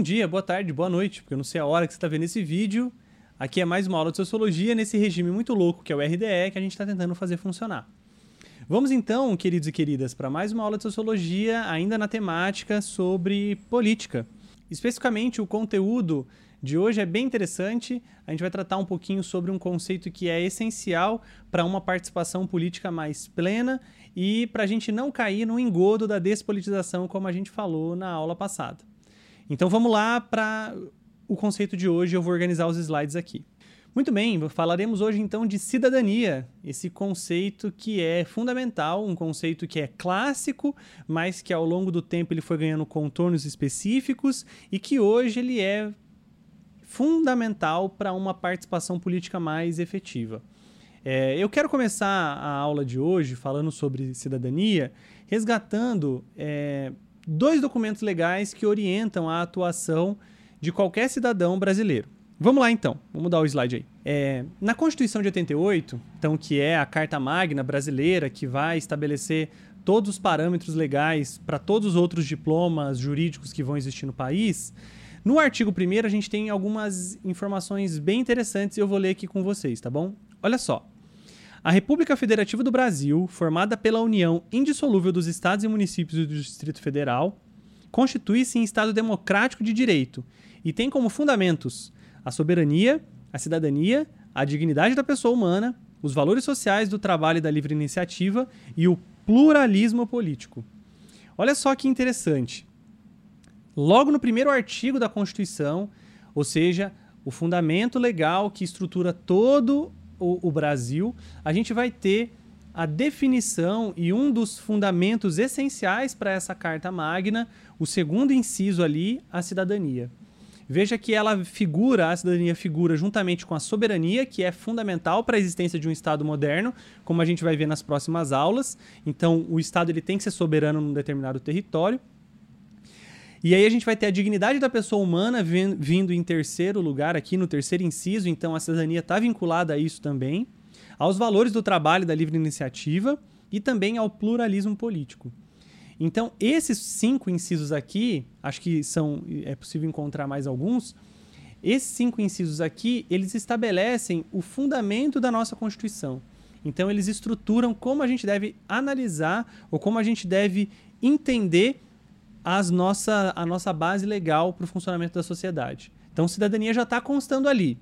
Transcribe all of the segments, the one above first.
Bom dia, boa tarde, boa noite, porque eu não sei a hora que você está vendo esse vídeo. Aqui é mais uma aula de Sociologia nesse regime muito louco que é o RDE que a gente está tentando fazer funcionar. Vamos então, queridos e queridas, para mais uma aula de Sociologia, ainda na temática sobre política. Especificamente, o conteúdo de hoje é bem interessante. A gente vai tratar um pouquinho sobre um conceito que é essencial para uma participação política mais plena e para a gente não cair no engodo da despolitização, como a gente falou na aula passada. Então vamos lá para o conceito de hoje, eu vou organizar os slides aqui. Muito bem, falaremos hoje então de cidadania, esse conceito que é fundamental, um conceito que é clássico, mas que ao longo do tempo ele foi ganhando contornos específicos e que hoje ele é fundamental para uma participação política mais efetiva. É, eu quero começar a aula de hoje falando sobre cidadania, resgatando é, dois documentos legais que orientam a atuação de qualquer cidadão brasileiro. Vamos lá então, vamos dar o slide aí. É, na Constituição de 88, então, que é a Carta Magna brasileira, que vai estabelecer todos os parâmetros legais para todos os outros diplomas jurídicos que vão existir no país, no artigo 1 a gente tem algumas informações bem interessantes e eu vou ler aqui com vocês, tá bom? Olha só. A República Federativa do Brasil, formada pela união indissolúvel dos estados e municípios do Distrito Federal, constitui-se em Estado democrático de direito e tem como fundamentos a soberania, a cidadania, a dignidade da pessoa humana, os valores sociais do trabalho e da livre iniciativa e o pluralismo político. Olha só que interessante logo no primeiro artigo da Constituição, ou seja, o fundamento legal que estrutura todo o, o Brasil, a gente vai ter a definição e um dos fundamentos essenciais para essa Carta Magna, o segundo inciso ali, a cidadania. Veja que ela figura, a cidadania figura juntamente com a soberania, que é fundamental para a existência de um Estado moderno, como a gente vai ver nas próximas aulas. Então, o Estado ele tem que ser soberano num determinado território. E aí a gente vai ter a dignidade da pessoa humana vindo em terceiro lugar aqui, no terceiro inciso, então a cidadania está vinculada a isso também, aos valores do trabalho da livre iniciativa e também ao pluralismo político. Então, esses cinco incisos aqui, acho que são é possível encontrar mais alguns. Esses cinco incisos aqui, eles estabelecem o fundamento da nossa Constituição. Então, eles estruturam como a gente deve analisar ou como a gente deve entender as nossa, a nossa base legal para o funcionamento da sociedade. Então, cidadania já está constando ali.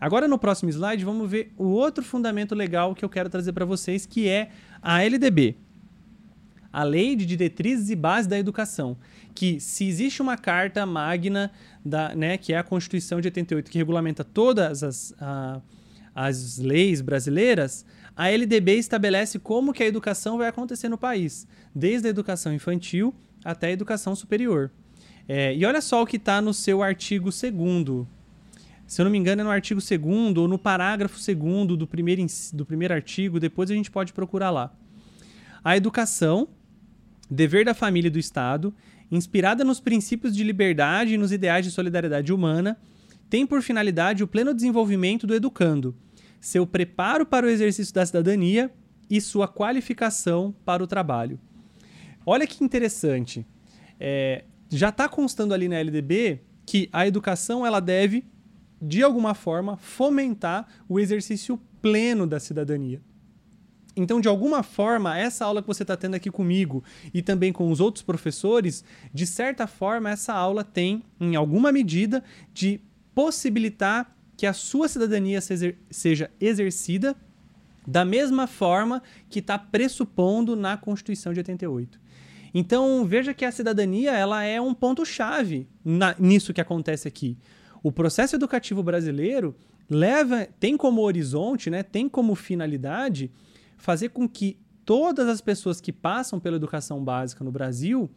Agora, no próximo slide, vamos ver o outro fundamento legal que eu quero trazer para vocês, que é a LDB, a Lei de Diretrizes e Bases da Educação, que se existe uma carta magna, da, né, que é a Constituição de 88, que regulamenta todas as, a, as leis brasileiras, a LDB estabelece como que a educação vai acontecer no país, desde a educação infantil até a educação superior. É, e olha só o que está no seu artigo 2 se eu não me engano, é no artigo 2 ou no parágrafo 2 do primeiro, do primeiro artigo, depois a gente pode procurar lá. A educação, dever da família e do Estado, inspirada nos princípios de liberdade e nos ideais de solidariedade humana, tem por finalidade o pleno desenvolvimento do educando, seu preparo para o exercício da cidadania e sua qualificação para o trabalho. Olha que interessante. É, já está constando ali na LDB que a educação ela deve, de alguma forma, fomentar o exercício pleno da cidadania. Então, de alguma forma, essa aula que você está tendo aqui comigo e também com os outros professores, de certa forma, essa aula tem, em alguma medida, de possibilitar que a sua cidadania seja exercida da mesma forma que está pressupondo na Constituição de 88. Então, veja que a cidadania ela é um ponto-chave nisso que acontece aqui. O processo educativo brasileiro leva, tem como horizonte, né, tem como finalidade fazer com que todas as pessoas que passam pela educação básica no Brasil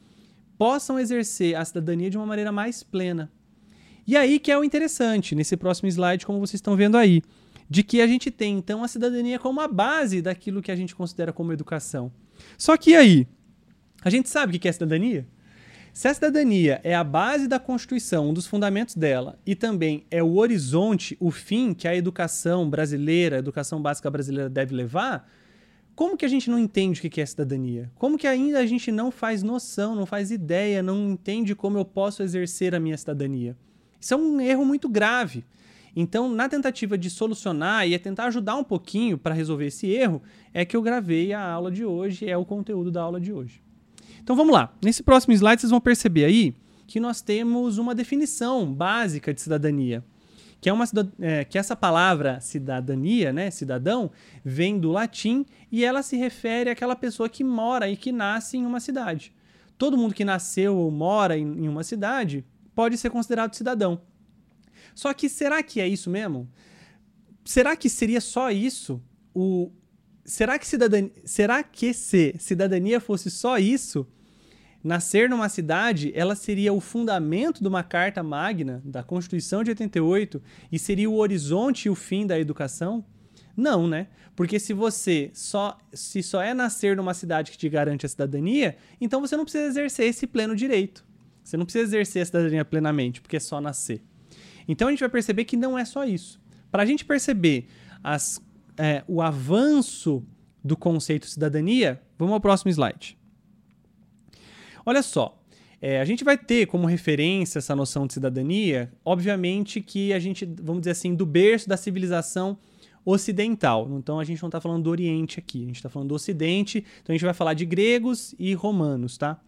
possam exercer a cidadania de uma maneira mais plena. E aí que é o interessante, nesse próximo slide, como vocês estão vendo aí, de que a gente tem então a cidadania como a base daquilo que a gente considera como educação. Só que aí, a gente sabe o que é cidadania? Se a cidadania é a base da Constituição, um dos fundamentos dela, e também é o horizonte, o fim que a educação brasileira, a educação básica brasileira deve levar, como que a gente não entende o que é cidadania? Como que ainda a gente não faz noção, não faz ideia, não entende como eu posso exercer a minha cidadania? Isso é um erro muito grave. Então, na tentativa de solucionar e tentar ajudar um pouquinho para resolver esse erro, é que eu gravei a aula de hoje, é o conteúdo da aula de hoje. Então vamos lá. Nesse próximo slide vocês vão perceber aí que nós temos uma definição básica de cidadania que é uma é, que essa palavra cidadania, né, cidadão, vem do latim e ela se refere àquela pessoa que mora e que nasce em uma cidade. Todo mundo que nasceu ou mora em, em uma cidade pode ser considerado cidadão. Só que será que é isso mesmo? Será que seria só isso? O será que cidadania, será que se cidadania fosse só isso? Nascer numa cidade, ela seria o fundamento de uma carta magna da Constituição de 88 e seria o horizonte e o fim da educação? Não, né? Porque se você só se só é nascer numa cidade que te garante a cidadania, então você não precisa exercer esse pleno direito. Você não precisa exercer a cidadania plenamente, porque é só nascer. Então a gente vai perceber que não é só isso. Para a gente perceber as, é, o avanço do conceito cidadania, vamos ao próximo slide. Olha só, é, a gente vai ter como referência essa noção de cidadania, obviamente que a gente, vamos dizer assim, do berço da civilização ocidental. Então a gente não está falando do Oriente aqui, a gente está falando do Ocidente, então a gente vai falar de gregos e romanos, tá?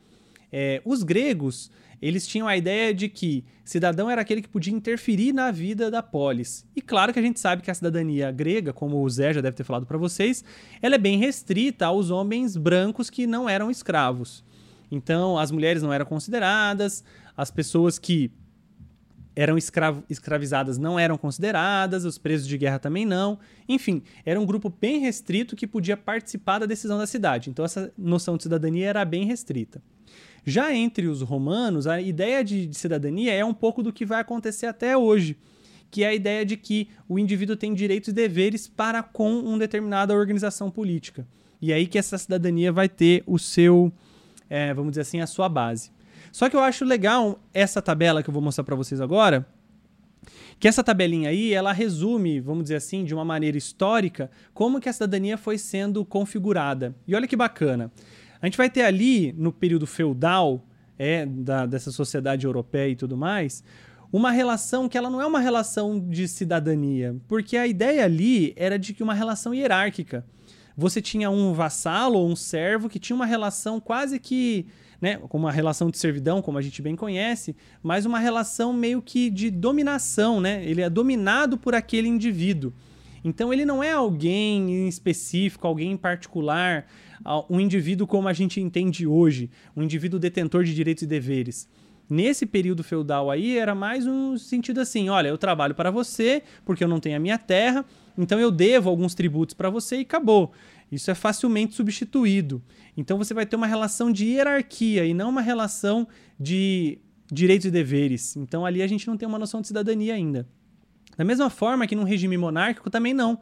É, os gregos, eles tinham a ideia de que cidadão era aquele que podia interferir na vida da polis. E claro que a gente sabe que a cidadania grega, como o Zé já deve ter falado para vocês, ela é bem restrita aos homens brancos que não eram escravos. Então, as mulheres não eram consideradas, as pessoas que eram escravo, escravizadas não eram consideradas, os presos de guerra também não. Enfim, era um grupo bem restrito que podia participar da decisão da cidade. Então, essa noção de cidadania era bem restrita. Já entre os romanos, a ideia de, de cidadania é um pouco do que vai acontecer até hoje, que é a ideia de que o indivíduo tem direitos e deveres para com uma determinada organização política. E aí que essa cidadania vai ter o seu é, vamos dizer assim, a sua base. Só que eu acho legal essa tabela que eu vou mostrar para vocês agora, que essa tabelinha aí, ela resume, vamos dizer assim, de uma maneira histórica, como que a cidadania foi sendo configurada. E olha que bacana. A gente vai ter ali, no período feudal, é, da, dessa sociedade europeia e tudo mais, uma relação que ela não é uma relação de cidadania, porque a ideia ali era de que uma relação hierárquica você tinha um vassalo ou um servo que tinha uma relação quase que, né, com uma relação de servidão, como a gente bem conhece, mas uma relação meio que de dominação, né? Ele é dominado por aquele indivíduo. Então ele não é alguém em específico, alguém em particular, um indivíduo como a gente entende hoje, um indivíduo detentor de direitos e deveres. Nesse período feudal aí era mais um sentido assim, olha, eu trabalho para você porque eu não tenho a minha terra, então eu devo alguns tributos para você e acabou. Isso é facilmente substituído. Então você vai ter uma relação de hierarquia e não uma relação de direitos e deveres. Então ali a gente não tem uma noção de cidadania ainda. Da mesma forma que num regime monárquico também não.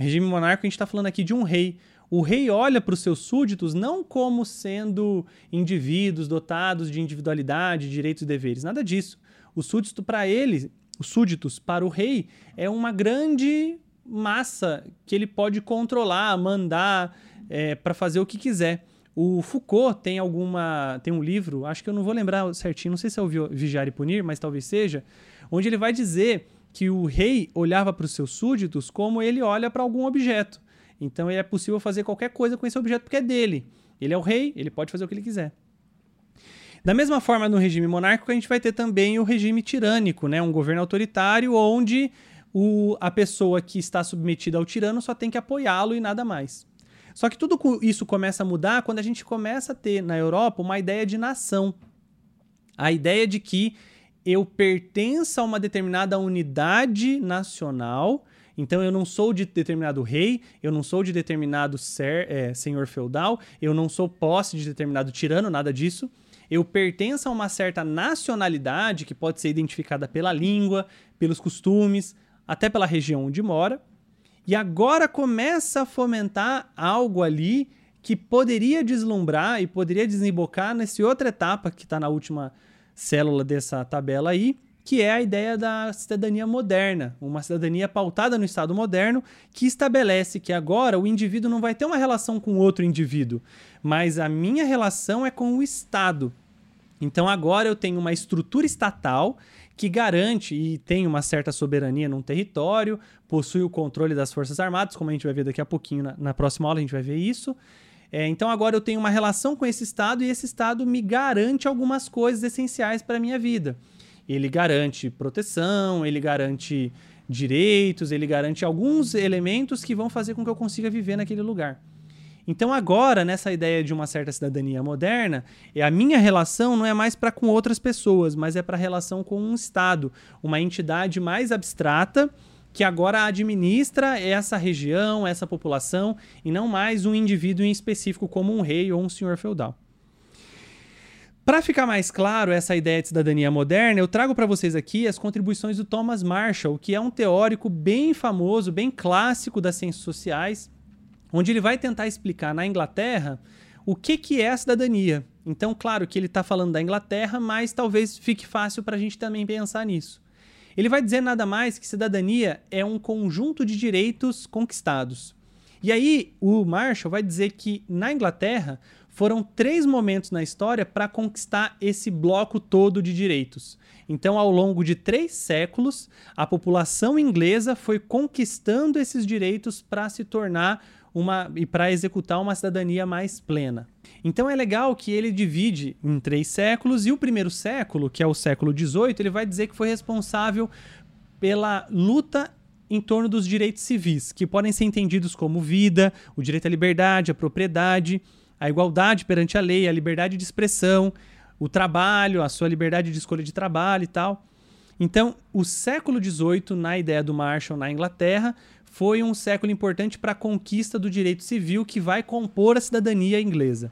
Regime monárquico a gente está falando aqui de um rei. O rei olha para os seus súditos não como sendo indivíduos dotados de individualidade, direitos e deveres, nada disso. O súdito para ele, os súditos para o rei é uma grande massa que ele pode controlar, mandar é, para fazer o que quiser. O Foucault tem alguma. tem um livro, acho que eu não vou lembrar certinho, não sei se é o Vigiar e Punir, mas talvez seja, onde ele vai dizer que o rei olhava para os seus súditos como ele olha para algum objeto. Então é possível fazer qualquer coisa com esse objeto porque é dele. Ele é o rei, ele pode fazer o que ele quiser. Da mesma forma, no regime monárquico, a gente vai ter também o regime tirânico, né? um governo autoritário onde o, a pessoa que está submetida ao tirano só tem que apoiá-lo e nada mais. Só que tudo isso começa a mudar quando a gente começa a ter na Europa uma ideia de nação. A ideia de que eu pertenço a uma determinada unidade nacional. Então eu não sou de determinado rei, eu não sou de determinado ser, é, senhor feudal, eu não sou posse de determinado tirano, nada disso. Eu pertenço a uma certa nacionalidade que pode ser identificada pela língua, pelos costumes, até pela região onde mora, e agora começa a fomentar algo ali que poderia deslumbrar e poderia desembocar nessa outra etapa que está na última célula dessa tabela aí, que é a ideia da cidadania moderna, uma cidadania pautada no Estado moderno, que estabelece que agora o indivíduo não vai ter uma relação com outro indivíduo, mas a minha relação é com o Estado. Então agora eu tenho uma estrutura estatal que garante e tem uma certa soberania num território, possui o controle das Forças Armadas, como a gente vai ver daqui a pouquinho, na, na próxima aula a gente vai ver isso. É, então agora eu tenho uma relação com esse Estado e esse Estado me garante algumas coisas essenciais para a minha vida. Ele garante proteção, ele garante direitos, ele garante alguns elementos que vão fazer com que eu consiga viver naquele lugar. Então agora, nessa ideia de uma certa cidadania moderna, é a minha relação não é mais para com outras pessoas, mas é para relação com um Estado, uma entidade mais abstrata que agora administra essa região, essa população, e não mais um indivíduo em específico como um rei ou um senhor feudal. Para ficar mais claro essa ideia de cidadania moderna, eu trago para vocês aqui as contribuições do Thomas Marshall, que é um teórico bem famoso, bem clássico das ciências sociais, onde ele vai tentar explicar na Inglaterra o que, que é a cidadania. Então, claro que ele está falando da Inglaterra, mas talvez fique fácil para a gente também pensar nisso. Ele vai dizer nada mais que cidadania é um conjunto de direitos conquistados. E aí, o Marshall vai dizer que na Inglaterra foram três momentos na história para conquistar esse bloco todo de direitos. Então, ao longo de três séculos, a população inglesa foi conquistando esses direitos para se tornar uma e para executar uma cidadania mais plena. Então é legal que ele divide em três séculos e o primeiro século, que é o século XVIII, ele vai dizer que foi responsável pela luta em torno dos direitos civis, que podem ser entendidos como vida, o direito à liberdade, a propriedade, a igualdade perante a lei, a liberdade de expressão, o trabalho, a sua liberdade de escolha de trabalho e tal. Então, o século XVIII, na ideia do Marshall na Inglaterra, foi um século importante para a conquista do direito civil que vai compor a cidadania inglesa.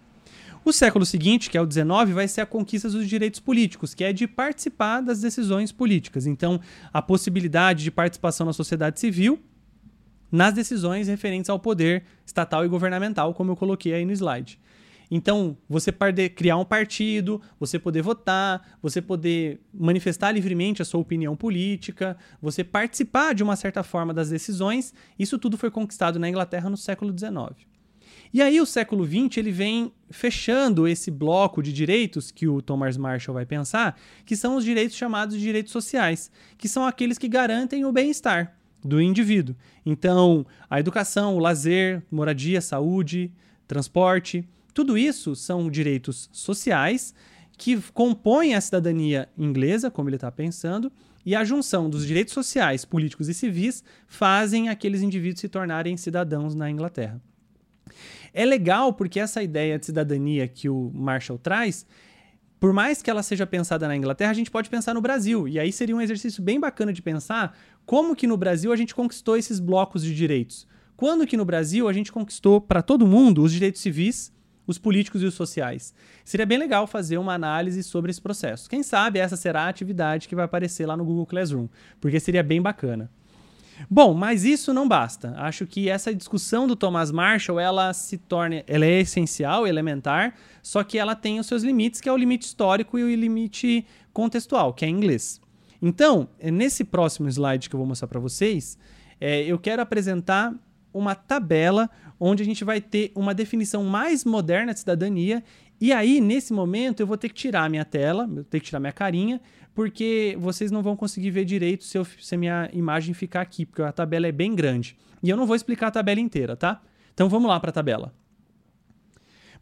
O século seguinte, que é o XIX, vai ser a conquista dos direitos políticos, que é de participar das decisões políticas. Então, a possibilidade de participação na sociedade civil nas decisões referentes ao poder estatal e governamental, como eu coloquei aí no slide. Então, você poder criar um partido, você poder votar, você poder manifestar livremente a sua opinião política, você participar de uma certa forma das decisões, isso tudo foi conquistado na Inglaterra no século XIX. E aí o século XX ele vem fechando esse bloco de direitos que o Thomas Marshall vai pensar, que são os direitos chamados de direitos sociais, que são aqueles que garantem o bem-estar do indivíduo. Então, a educação, o lazer, moradia, saúde, transporte, tudo isso são direitos sociais que compõem a cidadania inglesa, como ele está pensando, e a junção dos direitos sociais, políticos e civis fazem aqueles indivíduos se tornarem cidadãos na Inglaterra. É legal porque essa ideia de cidadania que o Marshall traz, por mais que ela seja pensada na Inglaterra, a gente pode pensar no Brasil. E aí seria um exercício bem bacana de pensar como que no Brasil a gente conquistou esses blocos de direitos. Quando que no Brasil a gente conquistou para todo mundo os direitos civis, os políticos e os sociais. Seria bem legal fazer uma análise sobre esse processo. Quem sabe essa será a atividade que vai aparecer lá no Google Classroom, porque seria bem bacana. Bom, mas isso não basta. Acho que essa discussão do Thomas Marshall, ela se torna, ela é essencial, elementar, só que ela tem os seus limites, que é o limite histórico e o limite contextual, que é inglês. Então, nesse próximo slide que eu vou mostrar para vocês, é, eu quero apresentar uma tabela onde a gente vai ter uma definição mais moderna de cidadania. E aí, nesse momento, eu vou ter que tirar a minha tela, eu vou ter que tirar minha carinha, porque vocês não vão conseguir ver direito se, eu, se a minha imagem ficar aqui, porque a tabela é bem grande. E eu não vou explicar a tabela inteira, tá? Então vamos lá para a tabela.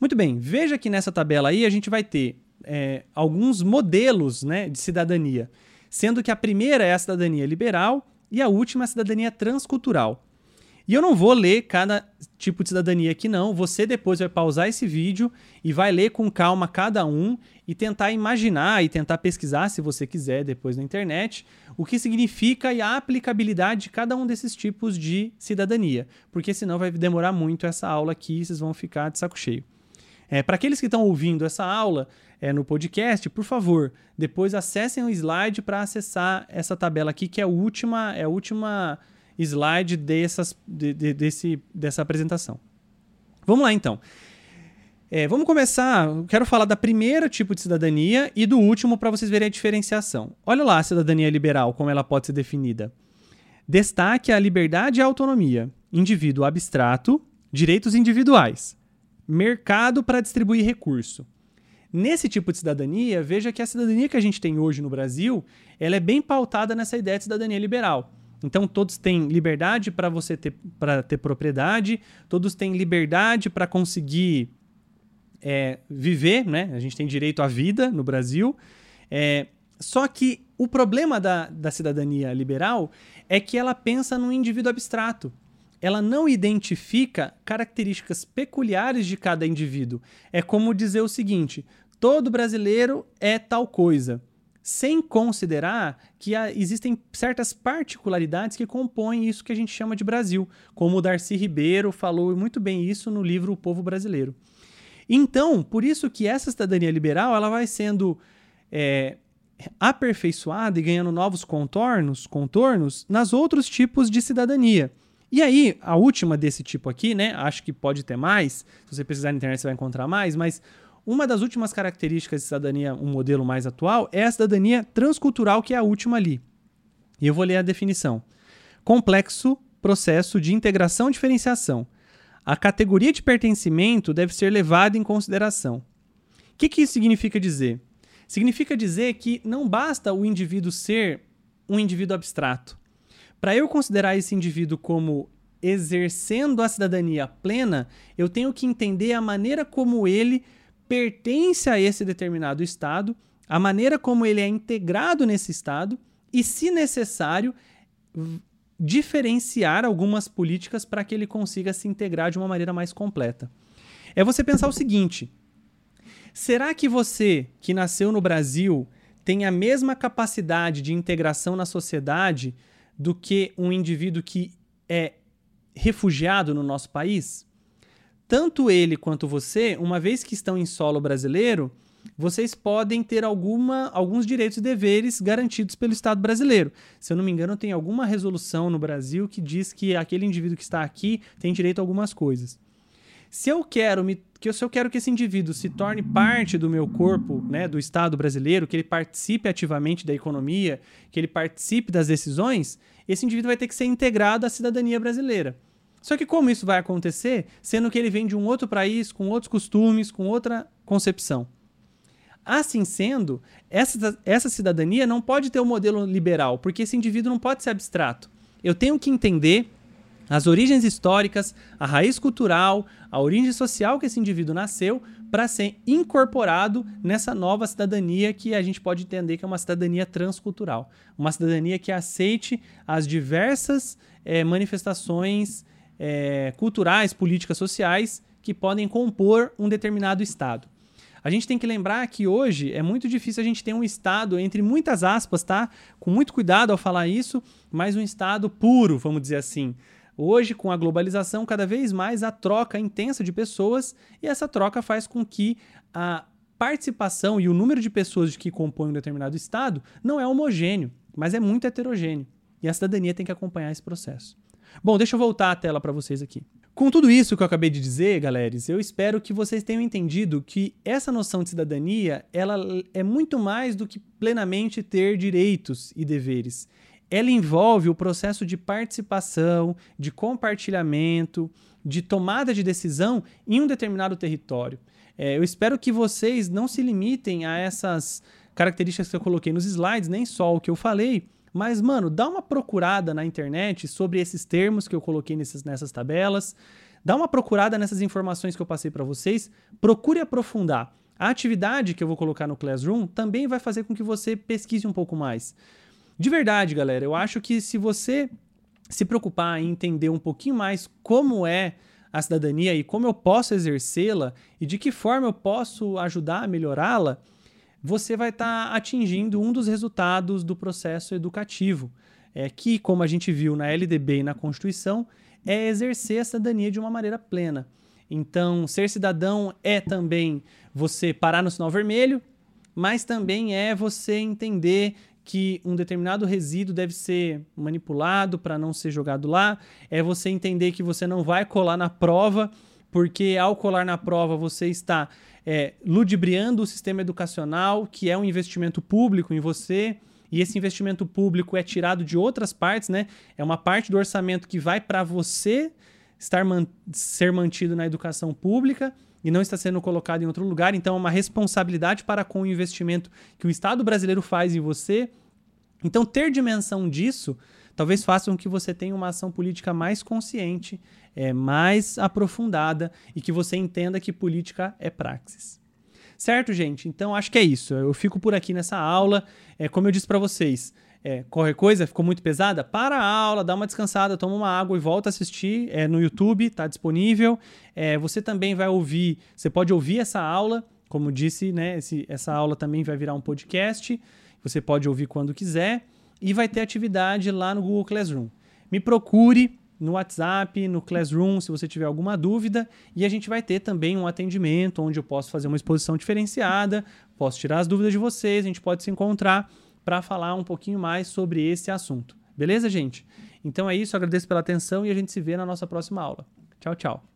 Muito bem, veja que nessa tabela aí a gente vai ter é, alguns modelos né, de cidadania, sendo que a primeira é a cidadania liberal e a última é a cidadania transcultural. E eu não vou ler cada tipo de cidadania aqui, não. Você depois vai pausar esse vídeo e vai ler com calma cada um e tentar imaginar e tentar pesquisar, se você quiser, depois na internet, o que significa e a aplicabilidade de cada um desses tipos de cidadania. Porque senão vai demorar muito essa aula aqui e vocês vão ficar de saco cheio. É, Para aqueles que estão ouvindo essa aula é, no podcast, por favor, depois acessem o slide para acessar essa tabela aqui, que é a última, é a última slide dessas, de, de, desse, dessa apresentação. Vamos lá então. É, vamos começar. Quero falar da primeira tipo de cidadania e do último para vocês verem a diferenciação. Olha lá a cidadania liberal, como ela pode ser definida. Destaque a liberdade e a autonomia, indivíduo abstrato, direitos individuais, mercado para distribuir recurso. Nesse tipo de cidadania, veja que a cidadania que a gente tem hoje no Brasil, ela é bem pautada nessa ideia de cidadania liberal. Então todos têm liberdade para você ter para ter propriedade, todos têm liberdade para conseguir é, viver, né? A gente tem direito à vida no Brasil. É, só que o problema da, da cidadania liberal é que ela pensa num indivíduo abstrato. Ela não identifica características peculiares de cada indivíduo. É como dizer o seguinte: todo brasileiro é tal coisa, sem considerar que há, existem certas particularidades que compõem isso que a gente chama de Brasil, como o Darcy Ribeiro falou muito bem isso no livro O Povo Brasileiro. Então, por isso que essa cidadania liberal ela vai sendo é, aperfeiçoada e ganhando novos contornos, contornos nas outros tipos de cidadania. E aí, a última desse tipo aqui, né? Acho que pode ter mais. Se você precisar na internet, você vai encontrar mais, mas uma das últimas características de cidadania, um modelo mais atual, é a cidadania transcultural, que é a última ali. E eu vou ler a definição. Complexo processo de integração e diferenciação, a categoria de pertencimento deve ser levada em consideração. O que, que isso significa dizer? Significa dizer que não basta o indivíduo ser um indivíduo abstrato. Para eu considerar esse indivíduo como exercendo a cidadania plena, eu tenho que entender a maneira como ele pertence a esse determinado Estado, a maneira como ele é integrado nesse Estado e, se necessário, diferenciar algumas políticas para que ele consiga se integrar de uma maneira mais completa. É você pensar o seguinte: será que você, que nasceu no Brasil, tem a mesma capacidade de integração na sociedade do que um indivíduo que é refugiado no nosso país? Tanto ele quanto você, uma vez que estão em solo brasileiro, vocês podem ter alguma, alguns direitos e deveres garantidos pelo Estado brasileiro. Se eu não me engano, tem alguma resolução no Brasil que diz que aquele indivíduo que está aqui tem direito a algumas coisas. Se eu quero me, que se eu quero que esse indivíduo se torne parte do meu corpo, né, do Estado brasileiro, que ele participe ativamente da economia, que ele participe das decisões, esse indivíduo vai ter que ser integrado à cidadania brasileira. Só que como isso vai acontecer, sendo que ele vem de um outro país, com outros costumes, com outra concepção? Assim sendo, essa, essa cidadania não pode ter o um modelo liberal, porque esse indivíduo não pode ser abstrato. Eu tenho que entender as origens históricas, a raiz cultural, a origem social que esse indivíduo nasceu para ser incorporado nessa nova cidadania que a gente pode entender que é uma cidadania transcultural. Uma cidadania que aceite as diversas é, manifestações é, culturais, políticas, sociais que podem compor um determinado Estado. A gente tem que lembrar que hoje é muito difícil a gente ter um Estado, entre muitas aspas, tá? Com muito cuidado ao falar isso, mas um Estado puro, vamos dizer assim. Hoje, com a globalização, cada vez mais a troca intensa de pessoas e essa troca faz com que a participação e o número de pessoas que compõem um determinado Estado não é homogêneo, mas é muito heterogêneo. E a cidadania tem que acompanhar esse processo. Bom, deixa eu voltar a tela para vocês aqui. Com tudo isso que eu acabei de dizer, galera, eu espero que vocês tenham entendido que essa noção de cidadania, ela é muito mais do que plenamente ter direitos e deveres. Ela envolve o processo de participação, de compartilhamento, de tomada de decisão em um determinado território. É, eu espero que vocês não se limitem a essas características que eu coloquei nos slides, nem só o que eu falei, mas, mano, dá uma procurada na internet sobre esses termos que eu coloquei nesses, nessas tabelas. Dá uma procurada nessas informações que eu passei para vocês. Procure aprofundar. A atividade que eu vou colocar no Classroom também vai fazer com que você pesquise um pouco mais. De verdade, galera, eu acho que se você se preocupar em entender um pouquinho mais como é a cidadania e como eu posso exercê-la e de que forma eu posso ajudar a melhorá-la, você vai estar tá atingindo um dos resultados do processo educativo, é que, como a gente viu na LDB e na Constituição, é exercer a cidadania de uma maneira plena. Então, ser cidadão é também você parar no sinal vermelho, mas também é você entender que um determinado resíduo deve ser manipulado para não ser jogado lá, é você entender que você não vai colar na prova porque ao colar na prova você está é, ludibriando o sistema educacional, que é um investimento público em você, e esse investimento público é tirado de outras partes, né? É uma parte do orçamento que vai para você estar man ser mantido na educação pública e não está sendo colocado em outro lugar. Então, é uma responsabilidade para com o investimento que o Estado brasileiro faz em você. Então, ter dimensão disso talvez faça com que você tenha uma ação política mais consciente, é, mais aprofundada e que você entenda que política é praxis. Certo, gente? Então acho que é isso. Eu fico por aqui nessa aula. É, como eu disse para vocês, é, qualquer coisa ficou muito pesada, para a aula, dá uma descansada, toma uma água e volta a assistir. É, no YouTube, está disponível. É, você também vai ouvir, você pode ouvir essa aula, como disse, né? Esse, essa aula também vai virar um podcast. Você pode ouvir quando quiser. E vai ter atividade lá no Google Classroom. Me procure, no WhatsApp, no Classroom, se você tiver alguma dúvida. E a gente vai ter também um atendimento onde eu posso fazer uma exposição diferenciada, posso tirar as dúvidas de vocês, a gente pode se encontrar para falar um pouquinho mais sobre esse assunto. Beleza, gente? Então é isso, agradeço pela atenção e a gente se vê na nossa próxima aula. Tchau, tchau.